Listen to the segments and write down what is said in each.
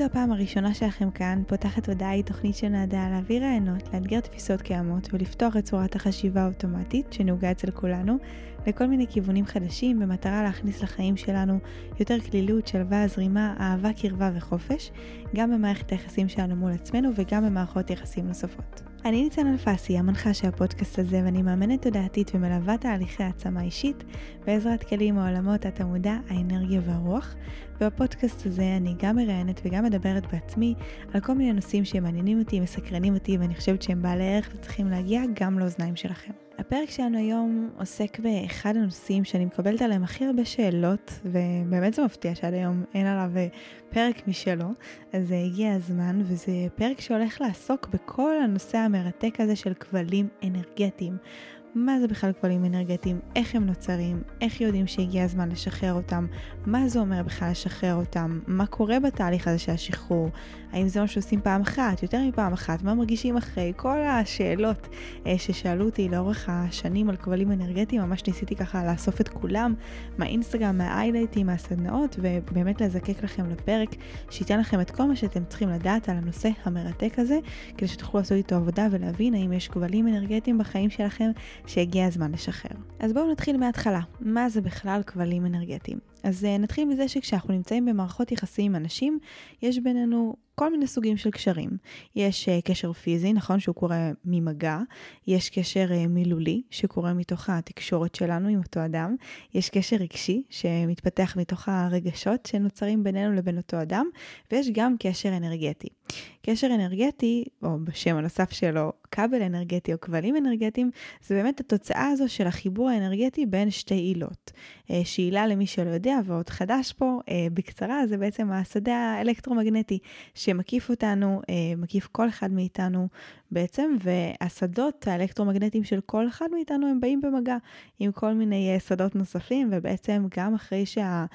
זו הפעם הראשונה שלכם כאן, פותחת הודעה היא תוכנית שנועדה להעביר רעיונות, לאתגר תפיסות קיימות ולפתוח את צורת החשיבה האוטומטית שנהוגה אצל כולנו לכל מיני כיוונים חדשים במטרה להכניס לחיים שלנו יותר כלילות, שלווה, זרימה, אהבה, קרבה וחופש, גם במערכת היחסים שלנו מול עצמנו וגם במערכות יחסים נוספות. אני ניצן אלפסי, המנחה של הפודקאסט הזה, ואני מאמנת תודעתית ומלווה תהליכי העצמה אישית בעזרת כלים מעולמות התמודע, האנרגיה והרוח. ובפודקאסט הזה אני גם מראיינת וגם מדברת בעצמי על כל מיני נושאים שמעניינים אותי, מסקרנים אותי, ואני חושבת שהם בעלי ערך וצריכים להגיע גם לאוזניים שלכם. הפרק שלנו היום עוסק באחד הנושאים שאני מקבלת עליהם הכי הרבה שאלות, ובאמת זה מפתיע שעד היום אין עליו פרק משלו, אז הגיע הזמן, וזה פרק שהולך לעסוק בכל הנושא המרתק הזה של כבלים אנרגטיים. מה זה בכלל כבלים אנרגטיים, איך הם נוצרים, איך יודעים שהגיע הזמן לשחרר אותם, מה זה אומר בכלל לשחרר אותם, מה קורה בתהליך הזה של השחרור, האם זה מה שעושים פעם אחת, יותר מפעם אחת, מה מרגישים אחרי, כל השאלות אה, ששאלו אותי לאורך השנים על כבלים אנרגטיים, ממש ניסיתי ככה לאסוף את כולם מהאינסטגרם, מהאיילייטים, מהסדנאות, ובאמת לזקק לכם לפרק, שייתן לכם את כל מה שאתם צריכים לדעת על הנושא המרתק הזה, כדי שתוכלו לעשות איתו עבודה ולהבין האם יש כבלים אנרגטיים בחיים שלכם שהגיע הזמן לשחרר. אז בואו נתחיל מההתחלה, מה זה בכלל כבלים אנרגטיים? אז uh, נתחיל מזה שכשאנחנו נמצאים במערכות יחסים עם אנשים, יש בינינו כל מיני סוגים של קשרים. יש uh, קשר פיזי, נכון, שהוא קורה ממגע, יש קשר uh, מילולי, שקורה מתוך התקשורת שלנו עם אותו אדם, יש קשר רגשי, שמתפתח מתוך הרגשות שנוצרים בינינו לבין אותו אדם, ויש גם קשר אנרגטי. קשר אנרגטי, או בשם הנוסף שלו, כבל אנרגטי או כבלים אנרגטיים, זה באמת התוצאה הזו של החיבור האנרגטי בין שתי עילות. אה, שעילה למי שלא יודע, ועוד חדש פה, אה, בקצרה, זה בעצם השדה האלקטרומגנטי שמקיף אותנו, אה, מקיף כל אחד מאיתנו בעצם, והשדות האלקטרומגנטיים של כל אחד מאיתנו הם באים במגע עם כל מיני שדות נוספים, ובעצם גם אחרי שה...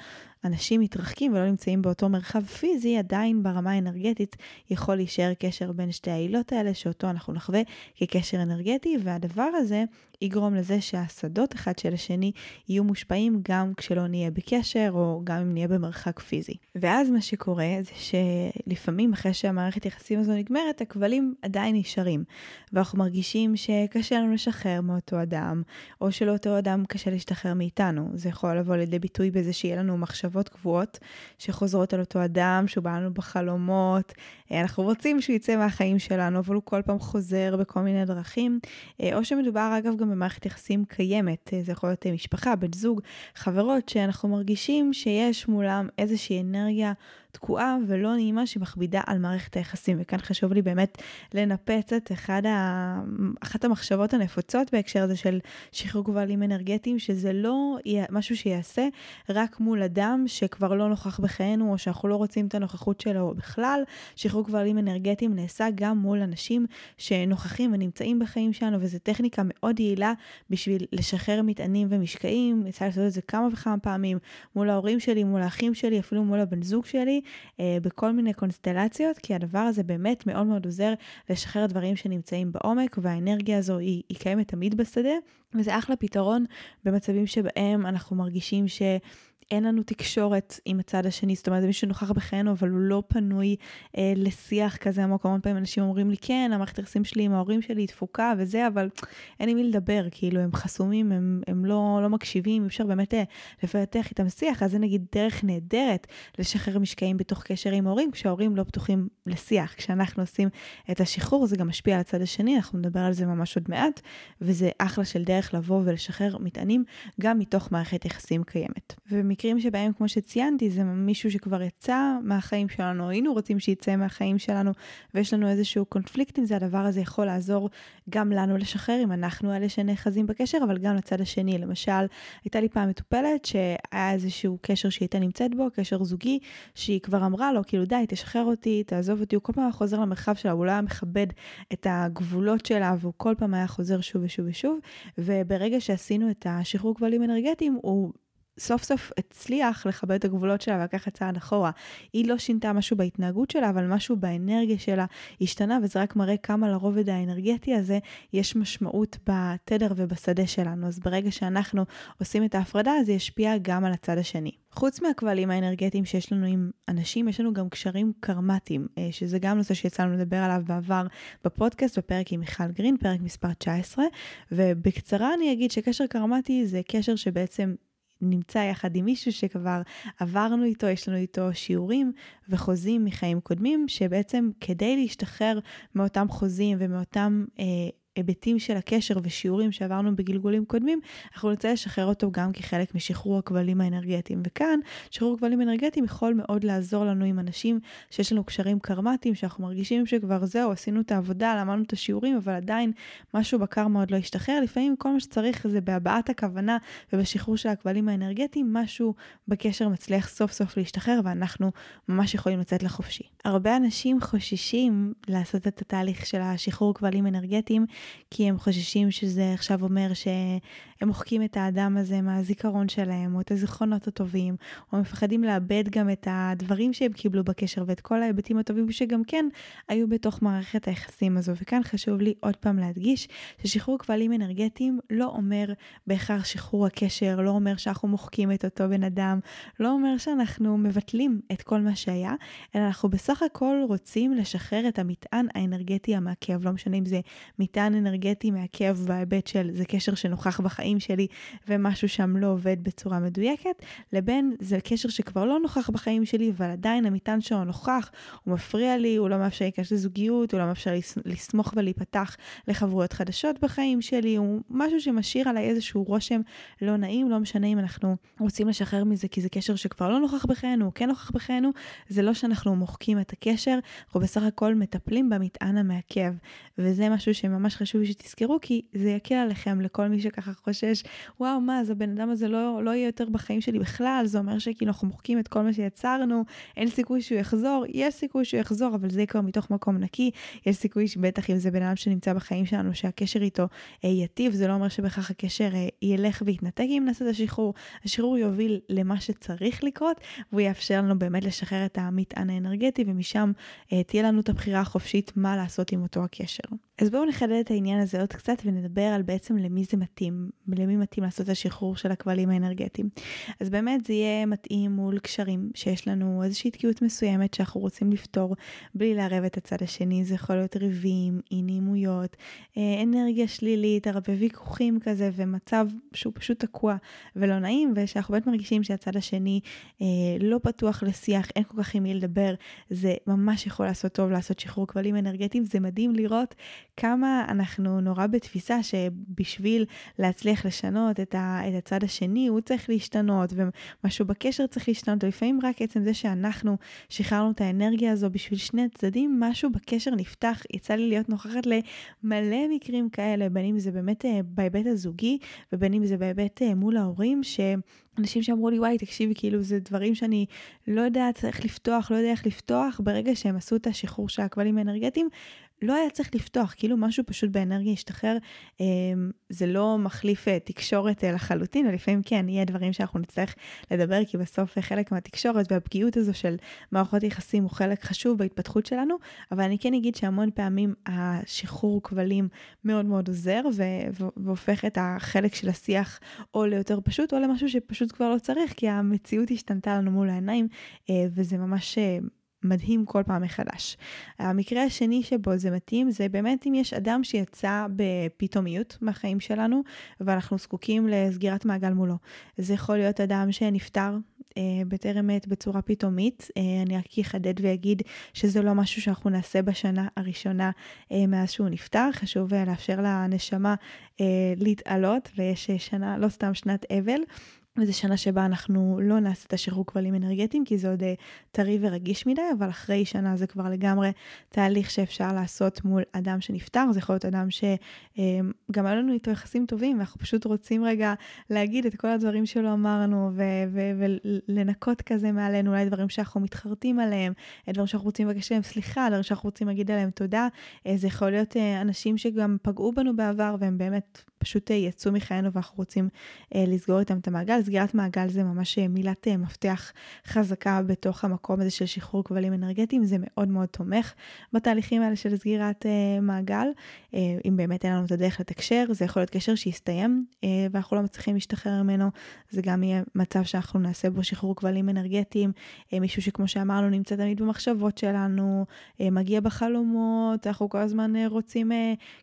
אנשים מתרחקים ולא נמצאים באותו מרחב פיזי, עדיין ברמה האנרגטית יכול להישאר קשר בין שתי העילות האלה, שאותו אנחנו נחווה כקשר אנרגטי, והדבר הזה יגרום לזה שהשדות אחד של השני יהיו מושפעים גם כשלא נהיה בקשר או גם אם נהיה במרחק פיזי. ואז מה שקורה זה שלפעמים אחרי שהמערכת יחסים הזו נגמרת, הכבלים עדיין נשארים. ואנחנו מרגישים שקשה לנו לשחרר מאותו אדם, או שלאותו אדם קשה להשתחרר מאיתנו. זה יכול לבוא לידי ביטוי בזה שיהיה לנו מחשבות קבועות שחוזרות על אותו אדם, שהוא בא לנו בחלומות. אנחנו רוצים שהוא יצא מהחיים שלנו, אבל הוא כל פעם חוזר בכל מיני דרכים. או שמדובר אגב גם גם במערכת יחסים קיימת, זה יכול להיות משפחה, בן זוג, חברות, שאנחנו מרגישים שיש מולם איזושהי אנרגיה תקועה ולא נעימה שמכבידה על מערכת היחסים. וכאן חשוב לי באמת לנפץ את אחד ה... אחת המחשבות הנפוצות בהקשר הזה של שחרור גבלים אנרגטיים, שזה לא משהו שיעשה רק מול אדם שכבר לא נוכח בחיינו, או שאנחנו לא רוצים את הנוכחות שלו בכלל. שחרור גבלים אנרגטיים נעשה גם מול אנשים שנוכחים ונמצאים בחיים שלנו, וזו טכניקה מאוד יעילה בשביל לשחרר מטענים ומשקעים. יצא לעשות את זה כמה וכמה פעמים מול ההורים שלי, מול האחים שלי, אפילו מול הבן זוג שלי. אה, בכל מיני קונסטלציות, כי הדבר הזה באמת מאוד מאוד עוזר לשחרר דברים שנמצאים בעומק, והאנרגיה הזו היא, היא קיימת תמיד בשדה, וזה אחלה פתרון במצבים שבהם אנחנו מרגישים ש... אין לנו תקשורת עם הצד השני, זאת אומרת, זה מישהו שנוכח בחיינו, אבל הוא לא פנוי אה, לשיח כזה עמוק. המון פעמים אנשים אומרים לי, כן, המערכת היחסים שלי עם ההורים שלי היא תפוקה וזה, אבל אין עם מי לדבר, כאילו, הם חסומים, הם, הם לא, לא מקשיבים, אי אפשר באמת אה, לפתח איתם שיח, אז זה נגיד דרך נהדרת לשחרר משקעים בתוך קשר עם ההורים, כשההורים לא פתוחים לשיח. כשאנחנו עושים את השחרור, זה גם משפיע על הצד השני, אנחנו נדבר על זה ממש עוד מעט, וזה אחלה של דרך לבוא ולשחרר מטענים גם מתוך מערכת יחסים קיימת. ומכ במקרים שבהם, כמו שציינתי, זה מישהו שכבר יצא מהחיים שלנו, היינו רוצים שיצא מהחיים שלנו, ויש לנו איזשהו קונפליקט עם זה, הדבר הזה יכול לעזור גם לנו לשחרר, אם אנחנו אלה שנאחזים בקשר, אבל גם לצד השני. למשל, הייתה לי פעם מטופלת שהיה איזשהו קשר שהיא הייתה נמצאת בו, קשר זוגי, שהיא כבר אמרה לו, כאילו, די, תשחרר אותי, תעזוב אותי, הוא כל פעם חוזר למרחב שלה, הוא לא היה מכבד את הגבולות שלה, והוא כל פעם היה חוזר שוב ושוב ושוב, וברגע שעשינו את השחרור כבלים אנרגטיים, הוא סוף סוף הצליח לכבד את הגבולות שלה ולקחת צעד אחורה. היא לא שינתה משהו בהתנהגות שלה, אבל משהו באנרגיה שלה השתנה, וזה רק מראה כמה לרובד האנרגטי הזה יש משמעות בתדר ובשדה שלנו. אז ברגע שאנחנו עושים את ההפרדה, זה ישפיע גם על הצד השני. חוץ מהכבלים האנרגטיים שיש לנו עם אנשים, יש לנו גם קשרים קרמטיים, אה, שזה גם נושא שיצא לנו לדבר עליו בעבר בפודקאסט, בפרק עם מיכל גרין, פרק מספר 19, ובקצרה אני אגיד שקשר קרמטי זה קשר שבעצם נמצא יחד עם מישהו שכבר עברנו איתו, יש לנו איתו שיעורים וחוזים מחיים קודמים, שבעצם כדי להשתחרר מאותם חוזים ומאותם אה, היבטים של הקשר ושיעורים שעברנו בגלגולים קודמים, אנחנו נרצה לשחרר אותו גם כחלק משחרור הכבלים האנרגטיים. וכאן, שחרור כבלים אנרגטיים יכול מאוד לעזור לנו עם אנשים שיש לנו קשרים קרמטיים, שאנחנו מרגישים שכבר זהו, עשינו את העבודה, למדנו את השיעורים, אבל עדיין משהו בקרמה עוד לא השתחרר. לפעמים כל מה שצריך זה בהבעת הכוונה ובשחרור של הכבלים האנרגטיים, משהו בקשר מצליח סוף סוף להשתחרר, ואנחנו ממש יכולים לצאת לחופשי. הרבה אנשים חוששים לעשות את התהליך של השחרור כבלים אנרגטיים, כי הם חוששים שזה עכשיו אומר שהם מוחקים את האדם הזה מהזיכרון שלהם, או את הזיכרונות הטובים, או מפחדים לאבד גם את הדברים שהם קיבלו בקשר ואת כל ההיבטים הטובים שגם כן היו בתוך מערכת היחסים הזו. וכאן חשוב לי עוד פעם להדגיש ששחרור כבלים אנרגטיים לא אומר בהכרח שחרור הקשר, לא אומר שאנחנו מוחקים את אותו בן אדם, לא אומר שאנחנו מבטלים את כל מה שהיה, אלא אנחנו בסך הכל רוצים לשחרר את המטען האנרגטי המעכב, לא משנה אם זה מטען אנרגטי מעכב בהיבט של זה קשר שנוכח בחיים שלי ומשהו שם לא עובד בצורה מדויקת, לבין זה קשר שכבר לא נוכח בחיים שלי, אבל עדיין המטען שלו נוכח, הוא מפריע לי, הוא לא מאפשר להיכנס לזוגיות, הוא לא מאפשר לסמוך ולהיפתח לחברויות חדשות בחיים שלי, הוא משהו שמשאיר עליי איזשהו רושם לא נעים, לא משנה אם אנחנו רוצים לשחרר מזה כי זה קשר שכבר לא נוכח בחיינו, הוא כן נוכח בחיינו, זה לא שאנחנו מוחקים את הקשר, אנחנו בסך הכל מטפלים במטען המעכב, וזה משהו שממש חשוב שתזכרו, כי זה יקל עליכם, לכל מי שככה חושש, וואו, מה, אז הבן אדם הזה לא, לא יהיה יותר בחיים שלי בכלל, זה אומר שכאילו אנחנו מוחקים את כל מה שיצרנו, אין סיכוי שהוא יחזור, יש סיכוי שהוא יחזור, אבל זה כבר מתוך מקום נקי, יש סיכוי שבטח אם זה בן אדם שנמצא בחיים שלנו, שהקשר איתו אה, יטיב, זה לא אומר שבכך הקשר אה, ילך ויתנתק אם נעשה את השחרור, השחרור יוביל למה שצריך לקרות, והוא יאפשר לנו באמת לשחרר את המטען האנרגטי, ומשם אה, תהיה לנו את הבחירה החופשית מה לעשות עם אותו הקשר. אז בואו נחדד את העניין הזה עוד קצת ונדבר על בעצם למי זה מתאים, למי מתאים לעשות את השחרור של הכבלים האנרגטיים. אז באמת זה יהיה מתאים מול קשרים שיש לנו איזושהי תקיעות מסוימת שאנחנו רוצים לפתור בלי לערב את הצד השני, זה יכול להיות ריבים, אי נעימויות, אה, אנרגיה שלילית, הרבה ויכוחים כזה ומצב שהוא פשוט תקוע ולא נעים ושאנחנו באמת מרגישים שהצד השני אה, לא פתוח לשיח, אין כל כך עם מי לדבר, זה ממש יכול לעשות טוב לעשות שחרור כבלים אנרגטיים, זה מדהים לראות כמה אנחנו נורא בתפיסה שבשביל להצליח לשנות את, ה, את הצד השני, הוא צריך להשתנות, ומשהו בקשר צריך להשתנות, ולפעמים רק עצם זה שאנחנו שחררנו את האנרגיה הזו בשביל שני הצדדים, משהו בקשר נפתח. יצא לי להיות נוכחת למלא מקרים כאלה, בין אם זה באמת אה, בהיבט הזוגי, ובין אם זה בהיבט אה, מול ההורים, ש... אנשים שאמרו לי, וואי, תקשיבי, כאילו, זה דברים שאני לא יודעת איך לפתוח, לא יודע איך לפתוח, ברגע שהם עשו את השחרור של הכבלים האנרגטיים, לא היה צריך לפתוח, כאילו משהו פשוט באנרגיה השתחרר. אמ, זה לא מחליף אה, תקשורת אה, לחלוטין, ולפעמים כן, יהיה דברים שאנחנו נצטרך לדבר, כי בסוף אה, חלק מהתקשורת והפגיעות הזו של מערכות יחסים הוא חלק חשוב בהתפתחות שלנו, אבל אני כן אגיד שהמון פעמים השחרור כבלים מאוד מאוד עוזר, והופך את החלק של השיח או ליותר פשוט, או למשהו שפשוט כבר לא צריך, כי המציאות השתנתה לנו מול העיניים, וזה ממש... מדהים כל פעם מחדש. המקרה השני שבו זה מתאים זה באמת אם יש אדם שיצא בפתאומיות מהחיים שלנו ואנחנו זקוקים לסגירת מעגל מולו. זה יכול להיות אדם שנפטר אה, בטרם עת בצורה פתאומית. אה, אני רק אחדד ואגיד שזה לא משהו שאנחנו נעשה בשנה הראשונה אה, מאז שהוא נפטר. חשוב אה, לאפשר לנשמה אה, להתעלות ויש שנה, לא סתם שנת אבל. וזו שנה שבה אנחנו לא נעשה את השחרור כבלים אנרגטיים, כי זה עוד uh, טרי ורגיש מדי, אבל אחרי שנה זה כבר לגמרי תהליך שאפשר לעשות מול אדם שנפטר. זה יכול להיות אדם שגם uh, היו לנו איתו יחסים טובים, ואנחנו פשוט רוצים רגע להגיד את כל הדברים שלא אמרנו, ולנקות כזה מעלינו, אולי דברים שאנחנו מתחרטים עליהם, דברים שאנחנו רוצים לבקש להם סליחה, דברים שאנחנו רוצים להגיד עליהם תודה. Uh, זה יכול להיות אנשים שגם פגעו בנו בעבר, והם באמת פשוט יצאו מחיינו ואנחנו רוצים uh, לסגור איתם את המעגל. סגירת מעגל זה ממש אה, מילת מפתח חזקה בתוך המקום הזה של שחרור כבלים אנרגטיים, זה מאוד מאוד תומך בתהליכים האלה של סגירת מעגל. אם באמת אין לנו את הדרך לתקשר, זה יכול להיות קשר שיסתיים ואנחנו לא מצליחים להשתחרר ממנו, זה גם יהיה מצב שאנחנו נעשה בו שחרור כבלים אנרגטיים, מישהו שכמו שאמרנו נמצא תמיד במחשבות שלנו, מגיע בחלומות, אנחנו כל הזמן רוצים,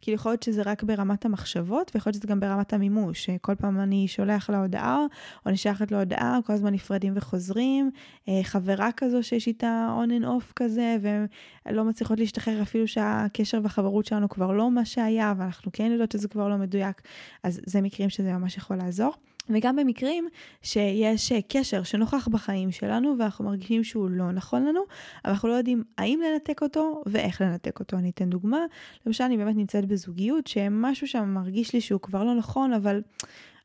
כאילו יכול להיות שזה רק ברמת המחשבות ויכול להיות שזה גם ברמת המימוש. כל פעם אני שולח לה הודעה, או אני שולחת לו הודעה, כל הזמן נפרדים וחוזרים. אה, חברה כזו שיש איתה on and off כזה, ולא מצליחות להשתחרר אפילו שהקשר והחברות שלנו כבר לא מה שהיה, ואנחנו כן יודעות שזה כבר לא מדויק. אז זה מקרים שזה ממש יכול לעזור. וגם במקרים שיש אה, קשר שנוכח בחיים שלנו ואנחנו מרגישים שהוא לא נכון לנו, אבל אנחנו לא יודעים האם לנתק אותו ואיך לנתק אותו. אני אתן דוגמה, למשל אני באמת נמצאת בזוגיות שמשהו שם מרגיש לי שהוא כבר לא נכון, אבל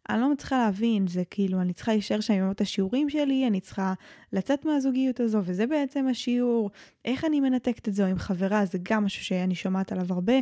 אני לא מצליחה להבין, זה כאילו, אני צריכה להישאר שם עם את השיעורים שלי, אני צריכה לצאת מהזוגיות הזו, וזה בעצם השיעור. איך אני מנתקת את זה עם חברה, זה גם משהו שאני שומעת עליו הרבה.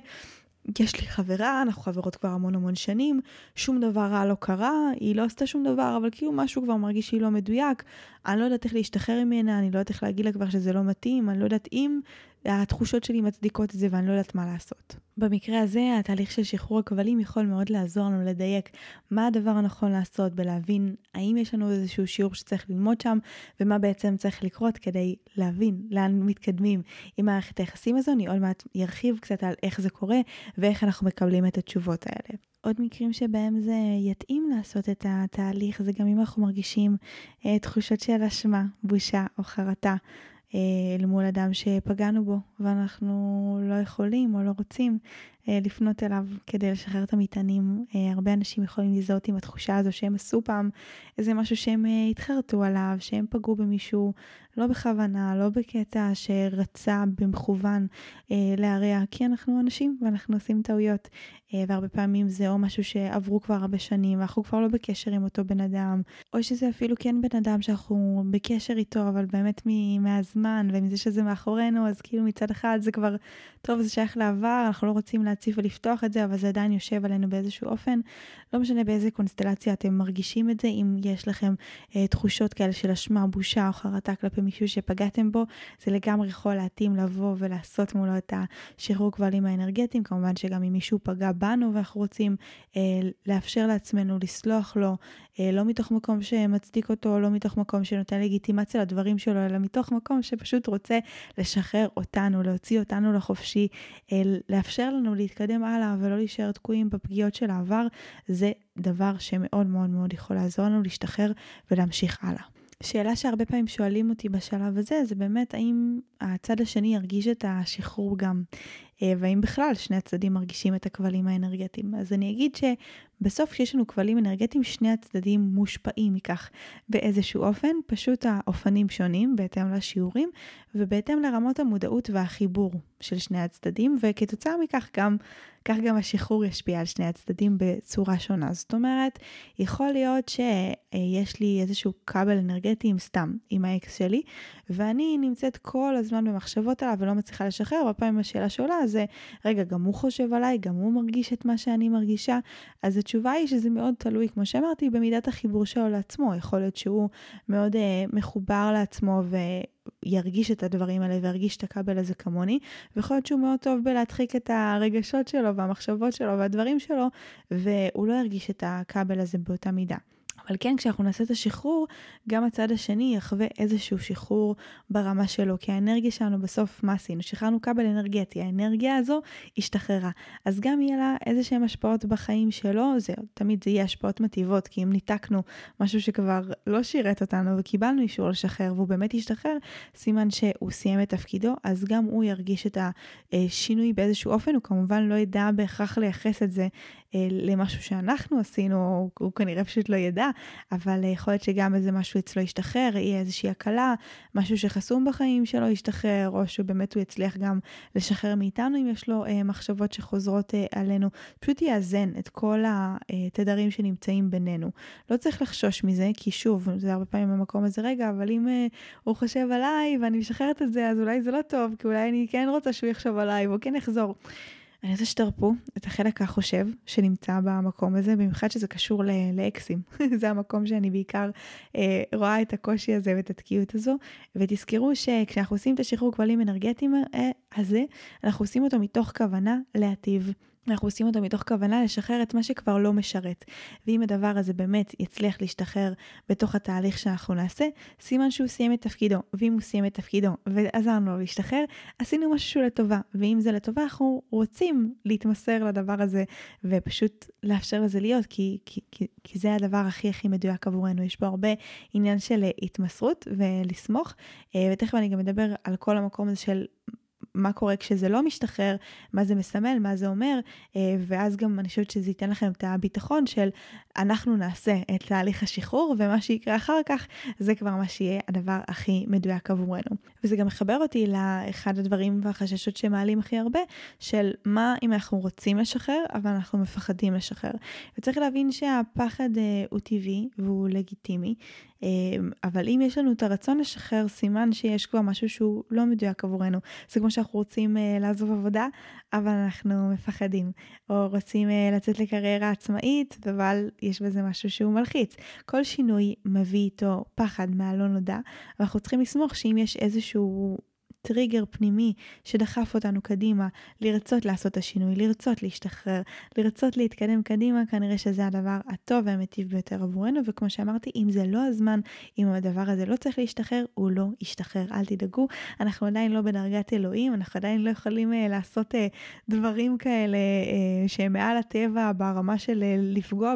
יש לי חברה, אנחנו חברות כבר המון המון שנים, שום דבר רע לא קרה, היא לא עשתה שום דבר, אבל כאילו משהו כבר מרגיש שהיא לא מדויק, אני לא יודעת איך להשתחרר ממנה, אני לא יודעת איך להגיד לה כבר שזה לא מתאים, אני לא יודעת אם התחושות שלי מצדיקות את זה ואני לא יודעת מה לעשות. במקרה הזה, התהליך של שחרור הכבלים יכול מאוד לעזור לנו לדייק מה הדבר הנכון לעשות בלהבין האם יש לנו איזשהו שיעור שצריך ללמוד שם, ומה בעצם צריך לקרות כדי להבין לאן מתקדמים עם מערכת היחסים הזו. אני עוד מעט ארחיב קצת על איך זה קורה ואיך אנחנו מקבלים את התשובות האלה. עוד מקרים שבהם זה יתאים לעשות את התהליך, זה גם אם אנחנו מרגישים אה, תחושות של אשמה, בושה או חרטה. אה, אל מול אדם שפגענו בו ואנחנו לא יכולים או לא רוצים לפנות אליו כדי לשחרר את המטענים. אה, הרבה אנשים יכולים להזדהות עם התחושה הזו שהם עשו פעם איזה משהו שהם התחרטו עליו, שהם פגעו במישהו לא בכוונה, לא בקטע שרצה במכוון אה, להרע, כי אנחנו אנשים ואנחנו עושים טעויות. אה, והרבה פעמים זה או משהו שעברו כבר הרבה שנים ואנחנו כבר לא בקשר עם אותו בן אדם, או שזה אפילו כן בן אדם שאנחנו בקשר איתו, אבל באמת מהזמן ומזה שזה מאחורינו, אז כאילו מצד אחד זה כבר, טוב, זה שייך לעבר, אנחנו לא רוצים להציף ולפתוח את זה, אבל זה עדיין יושב עלינו באיזשהו אופן. לא משנה באיזה קונסטלציה אתם מרגישים את זה, אם יש לכם אה, תחושות כאלה של אשמה, בושה או חרטה כלפי מישהו שפגעתם בו, זה לגמרי יכול להתאים לבוא ולעשות מולו את השחרור כבלים האנרגטיים. כמובן שגם אם מישהו פגע בנו ואנחנו רוצים אה, לאפשר לעצמנו לסלוח לו, לא מתוך מקום שמצדיק אותו, לא מתוך מקום שנותן לגיטימציה לדברים שלו, אלא מתוך מקום שפשוט רוצה לשחרר אותנו, להוציא אותנו לחופשי, אה, לאפשר לנו להתקדם הלאה ולא להישאר תקועים בפגיעות של העבר, זה דבר שמאוד מאוד מאוד יכול לעזור לנו להשתחרר ולהמשיך הלאה. שאלה שהרבה פעמים שואלים אותי בשלב הזה, זה באמת האם הצד השני ירגיש את השחרור גם, אה, והאם בכלל שני הצדדים מרגישים את הכבלים האנרגטיים. אז אני אגיד שבסוף כשיש לנו כבלים אנרגטיים, שני הצדדים מושפעים מכך באיזשהו אופן, פשוט האופנים שונים בהתאם לשיעורים ובהתאם לרמות המודעות והחיבור של שני הצדדים, וכתוצאה מכך גם כך גם השחרור ישפיע על שני הצדדים בצורה שונה. זאת אומרת, יכול להיות שיש לי איזשהו כבל אנרגטי עם סתם, עם האקס שלי, ואני נמצאת כל הזמן במחשבות עליו ולא מצליחה לשחרר, הרבה פעמים השאלה שעולה זה, רגע, גם הוא חושב עליי, גם הוא מרגיש את מה שאני מרגישה, אז התשובה היא שזה מאוד תלוי, כמו שאמרתי, במידת החיבור שלו לעצמו. יכול להיות שהוא מאוד uh, מחובר לעצמו ו... ירגיש את הדברים האלה וירגיש את הכבל הזה כמוני, ויכול להיות שהוא מאוד טוב בלהדחיק את הרגשות שלו והמחשבות שלו והדברים שלו, והוא לא ירגיש את הכבל הזה באותה מידה. אבל כן, כשאנחנו נעשה את השחרור, גם הצד השני יחווה איזשהו שחרור ברמה שלו, כי האנרגיה שלנו בסוף, מה עשינו? שחררנו כבל אנרגטי, האנרגיה הזו השתחררה. אז גם יהיה לה איזה שהן השפעות בחיים שלו, זה תמיד זה יהיה השפעות מטיבות, כי אם ניתקנו משהו שכבר לא שירת אותנו וקיבלנו אישור לשחרר והוא באמת השתחרר, סימן שהוא סיים את תפקידו, אז גם הוא ירגיש את השינוי באיזשהו אופן, הוא כמובן לא ידע בהכרח לייחס את זה למשהו שאנחנו עשינו, הוא, כנראה פשוט לא ידע, אבל אה, יכול להיות שגם איזה משהו אצלו ישתחרר, יהיה איזושהי הקלה, משהו שחסום בחיים שלו ישתחרר, או שבאמת הוא יצליח גם לשחרר מאיתנו אם יש לו אה, מחשבות שחוזרות אה, עלינו. פשוט יאזן את כל התדרים שנמצאים בינינו. לא צריך לחשוש מזה, כי שוב, זה הרבה פעמים במקום הזה, רגע, אבל אם אה, הוא חושב עליי ואני משחררת את זה, אז אולי זה לא טוב, כי אולי אני כן רוצה שהוא יחשוב עליי, והוא כן יחזור. אני רוצה שתרפו את החלק החושב שנמצא במקום הזה, במיוחד שזה קשור לאקסים. זה המקום שאני בעיקר אה, רואה את הקושי הזה ואת התקיעות הזו. ותזכרו שכשאנחנו עושים את השחרור כבלים אנרגטיים אה, הזה, אנחנו עושים אותו מתוך כוונה להטיב. אנחנו עושים אותו מתוך כוונה לשחרר את מה שכבר לא משרת. ואם הדבר הזה באמת יצליח להשתחרר בתוך התהליך שאנחנו נעשה, סימן שהוא סיים את תפקידו. ואם הוא סיים את תפקידו ועזרנו לו להשתחרר, עשינו משהו לטובה. ואם זה לטובה, אנחנו רוצים להתמסר לדבר הזה ופשוט לאפשר לזה להיות, כי, כי, כי, זה הדבר הכי הכי מדויק עבורנו. יש פה הרבה עניין של התמסרות ולסמוך, אה, ותכף אני גם אדבר על כל המקום הזה של מה קורה כשזה לא משתחרר, מה זה מסמל, מה זה אומר, אה, ואז גם אני חושבת שזה ייתן לכם את הביטחון של אנחנו נעשה את תהליך השחרור, ומה שיקרה אחר כך זה כבר מה שיהיה הדבר הכי מדויק עבורנו. וזה גם מחבר אותי לאחד הדברים והחששות שמעלים הכי הרבה, של מה אם אנחנו רוצים לשחרר, אבל אנחנו מפחדים לשחרר. וצריך להבין שהפחד אה, הוא טבעי והוא לגיטימי. אמ, אבל אם יש לנו את הרצון לשחרר, סימן שיש כבר משהו שהוא לא מדויק עבורנו. זה כמו שאנחנו רוצים uh, לעזוב עבודה, אבל אנחנו מפחדים. או רוצים uh, לצאת לקריירה עצמאית, אבל יש בזה משהו שהוא מלחיץ. כל שינוי מביא איתו פחד מהלא נודע, ואנחנו צריכים לסמוך שאם יש איזשהו טריגר פנימי שדחף אותנו קדימה, לרצות לעשות את השינוי, לרצות להשתחרר, לרצות להתקדם קדימה, כנראה שזה הדבר הטוב והמטיב ביותר עבורנו, וכמו שאמרתי, אם זה לא הזמן, אם הדבר הזה לא צריך להשתחרר, הוא לא ישתחרר, אל תדאגו, אנחנו עדיין לא בדרגת אלוהים, אנחנו עדיין לא יכולים uh, לעשות uh, דברים כאלה uh, שהם מעל הטבע ברמה של uh, לפגוע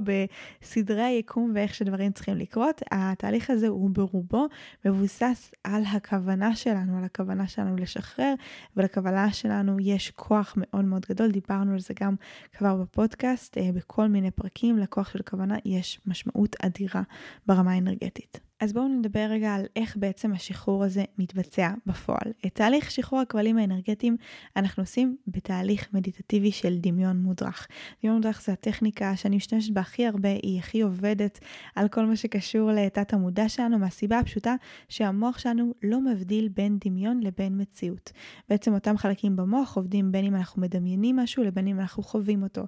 בסדרי היקום ואיך שדברים צריכים לקרות. התהליך הזה הוא ברובו מבוסס על הכוונה שלנו, על הכוונה שלנו. שלנו לשחרר, ולקבלה שלנו יש כוח מאוד מאוד גדול, דיברנו על זה גם כבר בפודקאסט, אה, בכל מיני פרקים, לכוח של כוונה יש משמעות אדירה ברמה האנרגטית. אז בואו נדבר רגע על איך בעצם השחרור הזה מתבצע בפועל. את תהליך שחרור הכבלים האנרגטיים אנחנו עושים בתהליך מדיטטיבי של דמיון מודרך. דמיון מודרך זה הטכניקה שאני משתמשת בה הכי הרבה, היא הכי עובדת על כל מה שקשור לתת המודע שלנו, מהסיבה הפשוטה שהמוח שלנו לא מבדיל בין דמיון לבין מציאות. בעצם אותם חלקים במוח עובדים בין אם אנחנו מדמיינים משהו לבין אם אנחנו חווים אותו.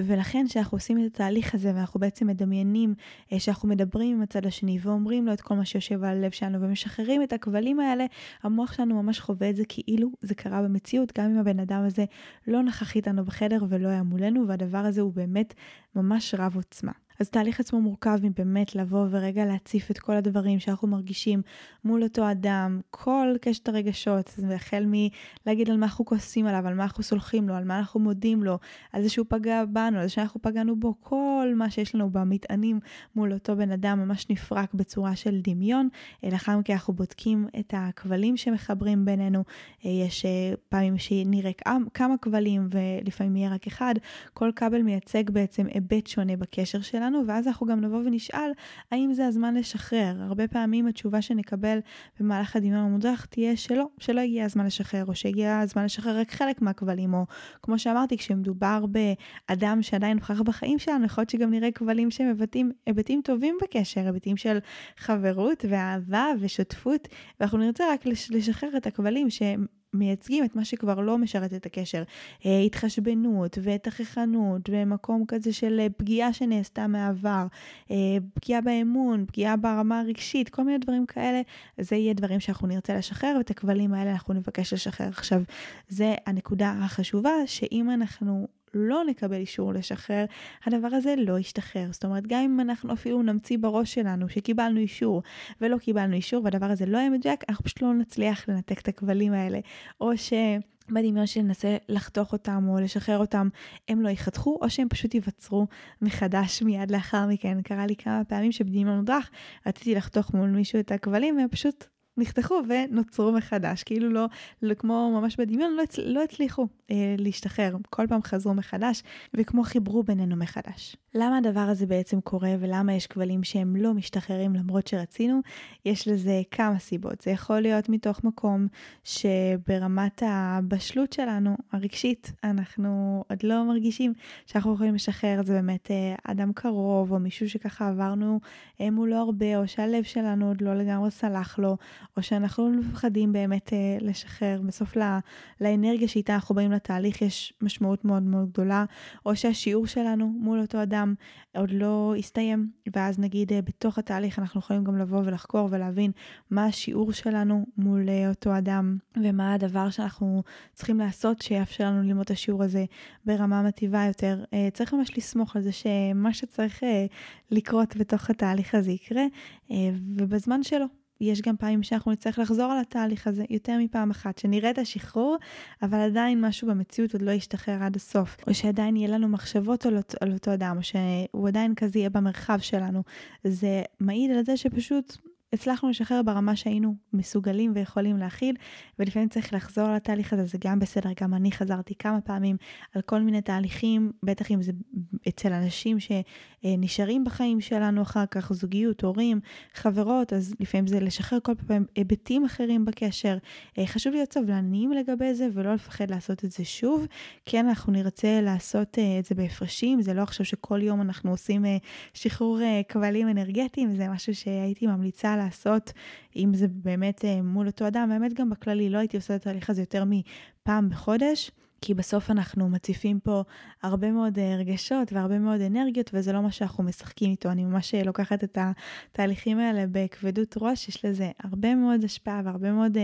ולכן כשאנחנו עושים את התהליך הזה ואנחנו בעצם מדמיינים אה, שאנחנו מדברים עם הצד השני ואומרים לו את כל מה שיושב על הלב שלנו ומשחררים את הכבלים האלה, המוח שלנו ממש חווה את זה כאילו זה קרה במציאות, גם אם הבן אדם הזה לא נכח איתנו בחדר ולא היה מולנו, והדבר הזה הוא באמת ממש רב עוצמה. אז תהליך עצמו מורכב מבאמת לבוא ורגע להציף את כל הדברים שאנחנו מרגישים מול אותו אדם, כל קשת הרגשות, והחל מלהגיד על מה אנחנו כועסים עליו, על מה אנחנו סולחים לו, על מה אנחנו מודים לו, על זה שהוא פגע בנו, על זה שאנחנו פגענו בו, כל מה שיש לנו במטענים מול אותו בן אדם ממש נפרק בצורה של דמיון. לאחר מכן אנחנו בודקים את הכבלים שמחברים בינינו, יש אה, פעמים שנראה כמה כבלים ולפעמים יהיה רק אחד, כל כבל מייצג בעצם היבט שונה בקשר שלנו. שלנו, ואז אנחנו גם נבוא ונשאל האם זה הזמן לשחרר. הרבה פעמים התשובה שנקבל במהלך הדמיון המודרך תהיה שלא, שלא הגיע הזמן לשחרר, או שהגיע הזמן לשחרר רק חלק מהכבלים, או כמו שאמרתי, כשמדובר באדם שעדיין נוכח בחיים שלנו, יכול להיות שגם נראה כבלים שמבטאים היבטים טובים בקשר, היבטים של חברות ואהבה ושותפות, ואנחנו נרצה רק לשחרר את הכבלים שהם... מייצגים את מה שכבר לא משרת את הקשר. אה, התחשבנות ותככנות ומקום כזה של אה, פגיעה שנעשתה מהעבר, אה, פגיעה באמון, פגיעה ברמה הרגשית, כל מיני דברים כאלה, זה יהיה דברים שאנחנו נרצה לשחרר ואת הכבלים האלה אנחנו נבקש לשחרר. עכשיו, זה הנקודה החשובה, שאם אנחנו לא נקבל אישור לשחרר, הדבר הזה לא ישתחרר. זאת אומרת, גם אם אנחנו אפילו נמציא בראש שלנו שקיבלנו אישור ולא קיבלנו אישור והדבר הזה לא יהיה מדויק, אנחנו פשוט לא נצליח לנתק את הכבלים האלה. או ש... בדמיון שננסה לחתוך אותם או לשחרר אותם, הם לא ייחתכו, או שהם פשוט ייווצרו מחדש מיד לאחר מכן. קרה לי כמה פעמים שבדמיון מודרך רציתי לחתוך מול מישהו את הכבלים, והם פשוט נחתכו ונוצרו מחדש, כאילו לא, לא כמו ממש בדמיון, לא, הצ, לא הצליחו אה, להשתחרר, כל פעם חזרו מחדש, וכמו חיברו בינינו מחדש. למה הדבר הזה בעצם קורה ולמה יש כבלים שהם לא משתחררים למרות שרצינו? יש לזה כמה סיבות. זה יכול להיות מתוך מקום שברמת הבשלות שלנו, הרגשית, אנחנו עוד לא מרגישים שאנחנו יכולים לשחרר, זה באמת אה, אדם קרוב, או מישהו שככה עברנו אה, מולו הרבה, או שהלב שלנו עוד לא לגמרי סלח לו, או שאנחנו לא מפחדים באמת אה, לשחרר. בסוף לא, לאנרגיה שאיתה אנחנו באים לתהליך יש משמעות מאוד מאוד גדולה, או שהשיעור שלנו מול אותו אדם עוד לא הסתיים, ואז נגיד אה, בתוך התהליך אנחנו יכולים גם לבוא ולחקור ולהבין מה השיעור שלנו מול אה, אותו אדם, ומה הדבר שאנחנו צריכים לעשות שיאפשר לנו ללמוד את השיעור הזה ברמה מטיבה יותר. אה, צריך ממש לסמוך על זה שמה שצריך לקרות בתוך התהליך הזה יקרה, ובזמן שלו. יש גם פעמים שאנחנו נצטרך לחזור על התהליך הזה יותר מפעם אחת, שנראה את השחרור, אבל עדיין משהו במציאות עוד לא ישתחרר עד הסוף, או שעדיין יהיה לנו מחשבות על, על אותו אדם, או שהוא עדיין כזה יהיה במרחב שלנו. זה מעיד על זה שפשוט הצלחנו לשחרר ברמה שהיינו מסוגלים ויכולים להכיל, ולפעמים צריך לחזור לתהליך הזה, זה גם בסדר, גם אני חזרתי כמה פעמים על כל מיני תהליכים, בטח אם זה אצל אנשים שנשארים בחיים שלנו אחר כך, זוגיות, הורים, חברות, אז לפעמים זה לשחרר כל פעם היבטים אחרים בקשר. אה, חשוב להיות סבלניים לגבי זה ולא לפחד לעשות את זה שוב. כן, אנחנו נרצה לעשות אה, את זה בהפרשים, זה לא עכשיו שכל יום אנחנו עושים אה, שחרור כבלים אנרגטיים, זה משהו שהייתי ממליצה לעשות, אם זה באמת מול אותו אדם, באמת גם בכללי, לא הייתי עושה את התהליך הזה יותר מפעם בחודש. כי בסוף אנחנו מציפים פה הרבה מאוד אה, רגשות והרבה מאוד אנרגיות, וזה לא מה שאנחנו משחקים איתו. אני ממש אה, לוקחת את התהליכים האלה בכבדות ראש, יש לזה הרבה מאוד השפעה והרבה מאוד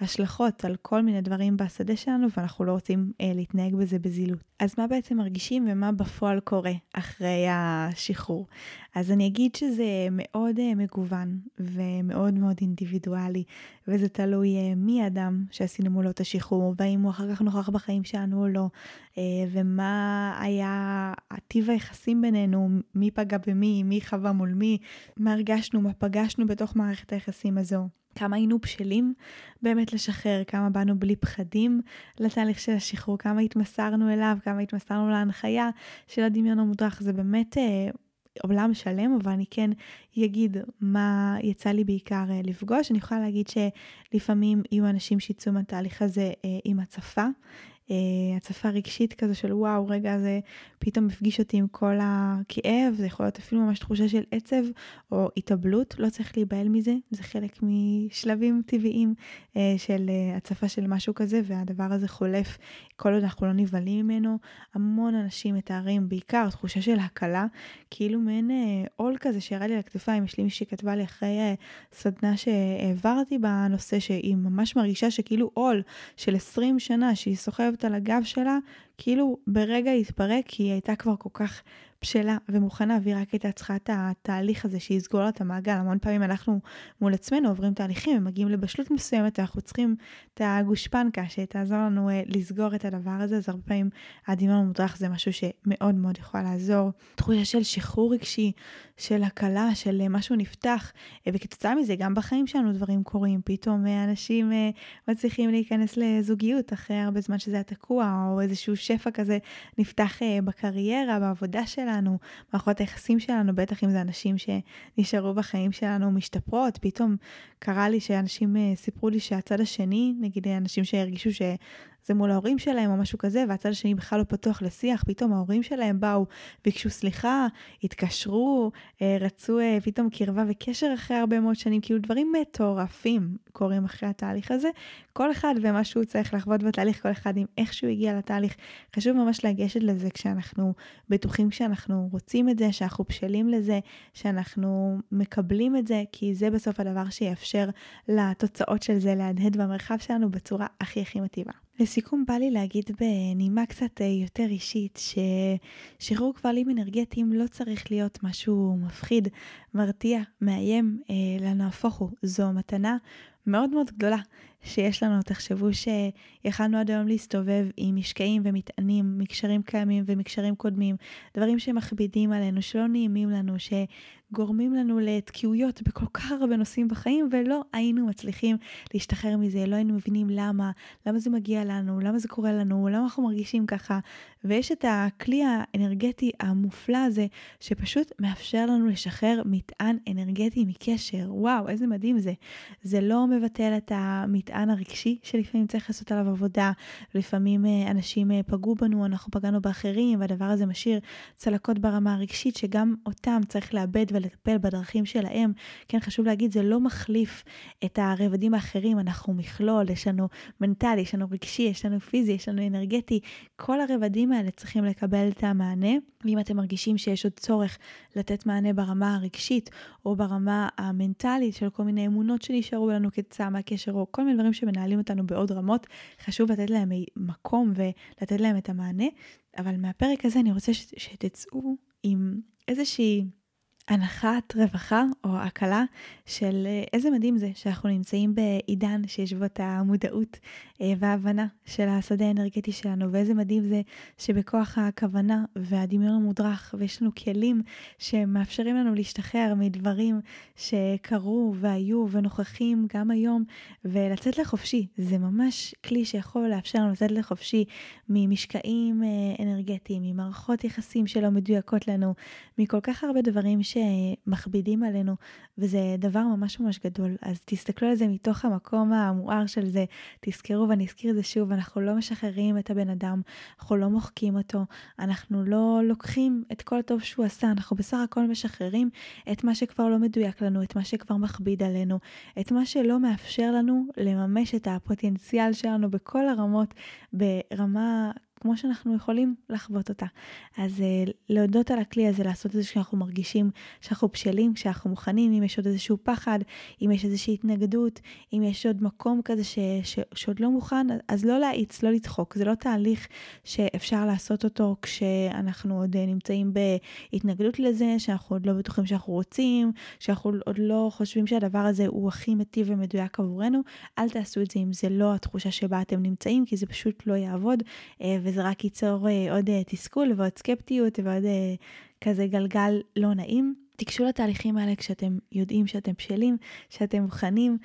השלכות על כל מיני דברים בשדה שלנו, ואנחנו לא רוצים uh, להתנהג בזה בזילות. אז מה בעצם מרגישים ומה בפועל קורה אחרי השחרור? אז אני אגיד שזה מאוד uh, מגוון ומאוד מאוד אינדיבידואלי, וזה תלוי uh, מי האדם שעשינו מולו את השחרור, והאם הוא אחר כך נוכח בחיים שלנו או לא, uh, ומה היה טיב היחסים בינינו, מי פגע במי, מי חווה מול מי, מה הרגשנו, מה פגשנו בתוך מערכת היחסים הזו. כמה היינו בשלים באמת לשחרר, כמה באנו בלי פחדים לתהליך של השחרור, כמה התמסרנו אליו, כמה התמסרנו להנחיה של הדמיון המודרך, זה באמת אה, עולם שלם, אבל אני כן אגיד מה יצא לי בעיקר אה, לפגוש. אני יכולה להגיד שלפעמים יהיו אנשים שיצאו מהתהליך הזה אה, עם הצפה, הצפה רגשית כזו של וואו, רגע זה פתאום הפגיש אותי עם כל הכאב, זה יכול להיות אפילו ממש תחושה של עצב או התאבלות, לא צריך להיבהל מזה, זה חלק משלבים טבעיים אה, של אה, הצפה של משהו כזה, והדבר הזה חולף כל עוד אנחנו לא נבהלים ממנו. המון אנשים מתארים בעיקר תחושה של הקלה, כאילו מעין עול כזה שירד לי על הכתפיים, יש לי מישהי כתבה לי אחרי סדנה שהעברתי בנושא, שהיא ממש מרגישה שכאילו עול של 20 שנה שהיא סוחבת על הגב שלה, כאילו ברגע התפרק, כי היא הייתה כבר כל כך בשלה ומוכנה, והיא רק הייתה צריכה את התהליך הזה שיסגור לה את המעגל. המון פעמים אנחנו מול עצמנו עוברים תהליכים ומגיעים לבשלות מסוימת, אנחנו צריכים את הגושפנקה שתעזור לנו אה, לסגור את הדבר הזה, אז הרבה פעמים הדמיון המודרך זה משהו שמאוד מאוד יכול לעזור. תחושה של שחרור רגשי, של הקלה, של אה, משהו נפתח, אה, וכתוצאה מזה גם בחיים שלנו דברים קורים. פתאום אנשים מצליחים להיכנס לזוגיות אחרי הרבה זמן שזה היה תקוע, או איזשהו שפע כזה נפתח בקריירה, בעבודה שלנו. מערכות היחסים שלנו, בטח אם זה אנשים שנשארו בחיים שלנו משתפרות. פתאום קרה לי שאנשים אה, סיפרו לי שהצד השני, נגיד אנשים שהרגישו ש... זה מול ההורים שלהם או משהו כזה, והצד השני בכלל לא פתוח לשיח, פתאום ההורים שלהם באו, ביקשו סליחה, התקשרו, אה, רצו אה, פתאום קרבה וקשר אחרי הרבה מאוד שנים, כאילו דברים מטורפים קורים אחרי התהליך הזה. כל אחד ומה שהוא צריך לחוות בתהליך, כל אחד עם איך שהוא הגיע לתהליך. חשוב ממש לגשת לזה כשאנחנו בטוחים שאנחנו רוצים את זה, שאנחנו בשלים לזה, שאנחנו מקבלים את זה, כי זה בסוף הדבר שיאפשר לתוצאות של זה להדהד במרחב שלנו בצורה הכי הכי מטיבה. לסיכום בא לי להגיד בנימה קצת אה, יותר אישית, ששחרור כבלים אנרגטיים לא צריך להיות משהו מפחיד, מרתיע, מאיים, אלא נהפוך הוא, זו מתנה מאוד מאוד גדולה שיש לנו, תחשבו שיכלנו עד היום להסתובב עם משקעים ומטענים, מקשרים קיימים ומקשרים קודמים, דברים שמכבידים עלינו, שלא נעימים לנו, ש... גורמים לנו לתקיעויות בכל כך הרבה נושאים בחיים, ולא היינו מצליחים להשתחרר מזה, לא היינו מבינים למה, למה זה מגיע לנו, למה זה קורה לנו, למה אנחנו מרגישים ככה. ויש את הכלי האנרגטי המופלא הזה, שפשוט מאפשר לנו לשחרר מטען אנרגטי מקשר. וואו, איזה מדהים זה. זה לא מבטל את המטען הרגשי, שלפעמים צריך לעשות עליו עבודה, לפעמים אה, אנשים אה, פגעו בנו, אנחנו פגענו באחרים, והדבר הזה משאיר צלקות ברמה הרגשית, שגם אותם צריך לאבד ולטפל בדרכים שלהם. כן, חשוב להגיד, זה לא מחליף את הרבדים האחרים, אנחנו מכלול, יש לנו מנטלי, יש לנו רגשי, יש לנו פיזי, יש לנו אנרגטי. כל הרבדים האלה צריכים לקבל את המענה. ואם אתם מרגישים שיש עוד צורך לתת מענה ברמה הרגשית או ברמה המנטלית של כל מיני אמונות שנשארו לנו כתוצאה מהקשר, או כל מיני דברים שמנהלים אותנו בעוד רמות, חשוב לתת להם מקום ולתת להם את המענה. אבל מהפרק הזה אני רוצה שתצאו עם איזושהי הנחת רווחה או הקלה של אה, איזה מדהים זה שאנחנו נמצאים בעידן שיש בו את המודעות וההבנה של השדה האנרגטי שלנו, ואיזה מדהים זה שבכוח הכוונה והדמיון המודרך, ויש לנו כלים שמאפשרים לנו להשתחרר מדברים שקרו והיו ונוכחים גם היום, ולצאת לחופשי. זה ממש כלי שיכול לאפשר לנו לצאת לחופשי ממשקעים אה, אנרגטיים, ממערכות יחסים שלא מדויקות לנו, מכל כך הרבה דברים שמכבידים עלינו, וזה דבר ממש ממש גדול. אז תסתכלו על זה מתוך המקום המואר של זה, תזכרו ואני אזכיר את זה שוב, אנחנו לא משחררים את הבן אדם, אנחנו לא מוחקים אותו, אנחנו לא לוקחים את כל הטוב שהוא עשה, אנחנו בסך הכל משחררים את מה שכבר לא מדויק לנו, את מה שכבר מכביד עלינו, את מה שלא מאפשר לנו לממש את הפוטנציאל שלנו בכל הרמות, ברמה כמו שאנחנו יכולים לחוות אותה. אז uh, להודות על הכלי הזה, לעשות את זה כשאנחנו מרגישים שאנחנו בשלים, כשאנחנו מוכנים, אם יש עוד איזשהו פחד, אם יש איזושהי התנגדות, אם יש עוד מקום כזה ש, ש, שעוד לא מוכן, אז לא להאיץ, לא לדחוק. זה לא תהליך שאפשר לעשות אותו כשאנחנו עוד אה, נמצאים בהתנגדות לזה, שאנחנו עוד לא בטוחים שאנחנו רוצים, שאנחנו עוד לא חושבים שהדבר הזה הוא הכי מטיב ומדויק עבורנו. אל תעשו את זה אם זה לא התחושה שבה אתם נמצאים, כי זה פשוט לא יעבוד. אה, וזה רק ייצור אה, עוד אה, תסכול ועוד סקפטיות ועוד אה, כזה גלגל לא נעים. תיגשו לתהליכים האלה כשאתם יודעים שאתם בשלים, שאתם מוכנים,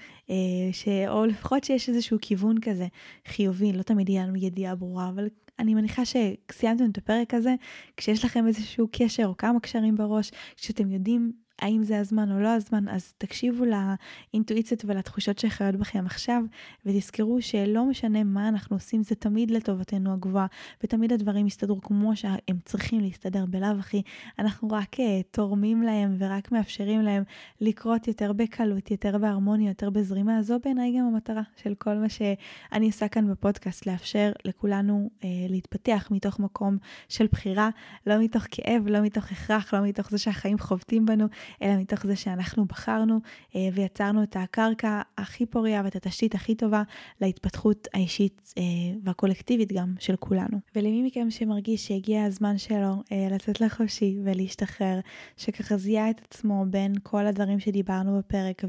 ש... או לפחות שיש איזשהו כיוון כזה חיובי, לא תמיד יהיה לנו ידיעה ברורה, אבל אני מניחה שסיימתם את הפרק הזה, כשיש לכם איזשהו קשר או כמה קשרים בראש, כשאתם יודעים האם זה הזמן או לא הזמן, אז תקשיבו לאינטואיציות ולתחושות שחיות בכם עכשיו, ותזכרו שלא משנה מה אנחנו עושים, זה תמיד לטובתנו הגבוהה, ותמיד הדברים יסתדרו כמו שהם צריכים להסתדר בלאו הכי. אנחנו רק uh, תורמים להם ורק מאפשרים להם לקרות יותר בקלות, יותר בהרמוניה, יותר בזרימה. זו בעיניי גם המטרה של כל מה שאני עושה כאן בפודקאסט, לאפשר לכולנו uh, להתפתח מתוך מקום של בחירה, לא מתוך כאב, לא מתוך הכרח, לא מתוך זה שהחיים חובטים בנו, אלא מתוך זה שאנחנו בחרנו אה, ויצרנו את הקרקע הכי פוריה ואת התשתית הכי טובה להתפתחות האישית אה, והקולקטיבית גם של כולנו. ולמי מכם שמרגיש שהגיע הזמן שלו אה, לצאת לחופשי ולהשתחרר, שככה זיהה את עצמו בין כל הדברים שדיברנו בפרק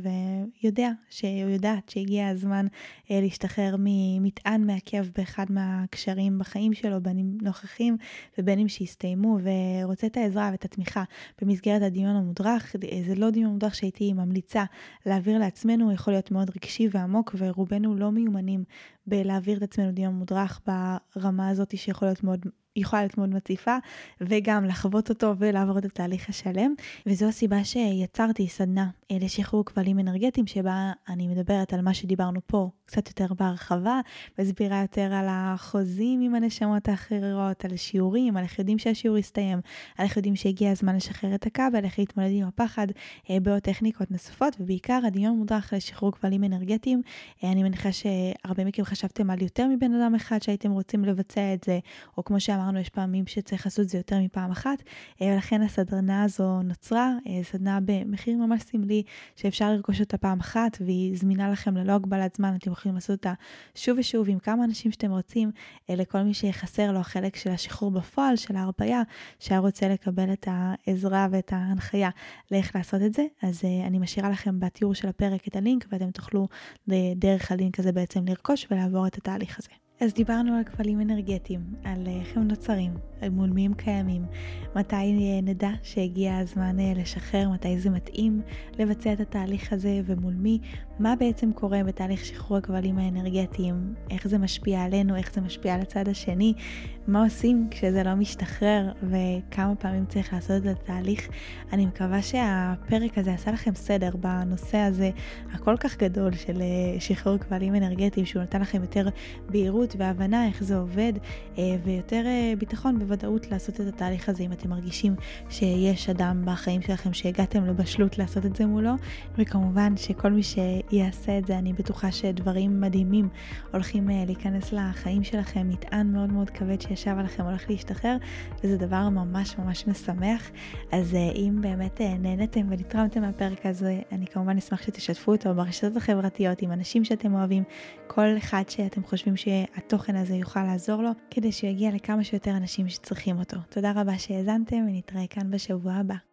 ויודע, שהוא יודעת שהגיע הזמן להשתחרר ממטען מעכב באחד מהקשרים בחיים שלו, בין אם נוכחים ובין אם שהסתיימו, ורוצה את העזרה ואת התמיכה במסגרת הדמיון המודרך. זה לא דמיון מודרך שהייתי ממליצה להעביר לעצמנו, הוא יכול להיות מאוד רגשי ועמוק, ורובנו לא מיומנים בלהעביר את עצמנו דמיון מודרך ברמה הזאת שיכול להיות מאוד יכולה להיות מאוד מציפה, וגם לחוות אותו ולעבור את התהליך השלם. וזו הסיבה שיצרתי סדנה אה, לשחרור כבלים אנרגטיים, שבה אני מדברת על מה שדיברנו פה קצת יותר בהרחבה, מסבירה יותר על החוזים עם הנשמות האחרות, על שיעורים, על איך יודעים שהשיעור יסתיים, על איך יודעים שהגיע הזמן לשחרר את הכבל, איך להתמודד עם הפחד, אה, בעוד טכניקות נוספות, ובעיקר הדמיון מודרך לשחרור כבלים אנרגטיים. אה, אני מניחה שהרבה מכם חשבתם על יותר מבן אדם אחד שהייתם רוצים לבצע את זה, או כמו שאמרנו, אמרנו, יש פעמים שצריך לעשות זה יותר מפעם אחת, אה, ולכן הסדרנה הזו נוצרה, סדנה במחיר ממש סמלי, שאפשר לרכוש אותה פעם אחת, והיא זמינה לכם ללא הגבלת זמן, אתם יכולים לעשות אותה שוב ושוב עם כמה אנשים שאתם רוצים, לכל מי שחסר לו החלק של השחרור בפועל, של ההרפאיה, שהיה רוצה לקבל את העזרה ואת ההנחיה לאיך לעשות את זה. אז אני משאירה לכם בתיאור של הפרק את הלינק ואתם תוכלו דרך הלינק הזה בעצם לרכוש ולעבור את התהליך הזה. אז דיברנו על כבלים אנרגטיים, על איך הם נוצרים, מול מי הם קיימים, מתי נדע שהגיע הזמן אה, לשחרר, מתי זה מתאים לבצע את התהליך הזה ומול מי, מה בעצם קורה בתהליך שחרור הכבלים האנרגטיים, איך זה משפיע עלינו, איך זה משפיע על הצד השני, מה עושים כשזה לא משתחרר וכמה פעמים צריך לעשות את התהליך. אני מקווה שהפרק הזה עשה לכם סדר בנושא הזה הכל כך גדול של אה, שחרור כבלים אנרגטיים, שהוא נתן לכם יותר בהירות והבנה איך זה עובד אה, ויותר ביטחון. בוודאות לעשות את התהליך הזה אם אתם מרגישים שיש אדם בחיים שלכם שהגעתם לבשלות לעשות את זה מולו, וכמובן שכל מי שיעשה את זה, אני בטוחה שדברים מדהימים הולכים אה, להיכנס לחיים שלכם, מטען מאוד מאוד כבד שישב עליכם הולך להשתחרר, וזה דבר ממש ממש משמח. אז אה, אם באמת אה, נהנתם ונתרמתם מהפרק הזה, אני כמובן אשמח שתשתפו אותו ברשתות החברתיות עם אנשים שאתם אוהבים, כל אחד שאתם חושבים שהתוכן הזה יוכל לעזור לו, כדי שיגיע לכמה שיותר אנשים שצריכים אותו. תודה רבה שהאזנתם ונתראה כאן בשבוע הבא.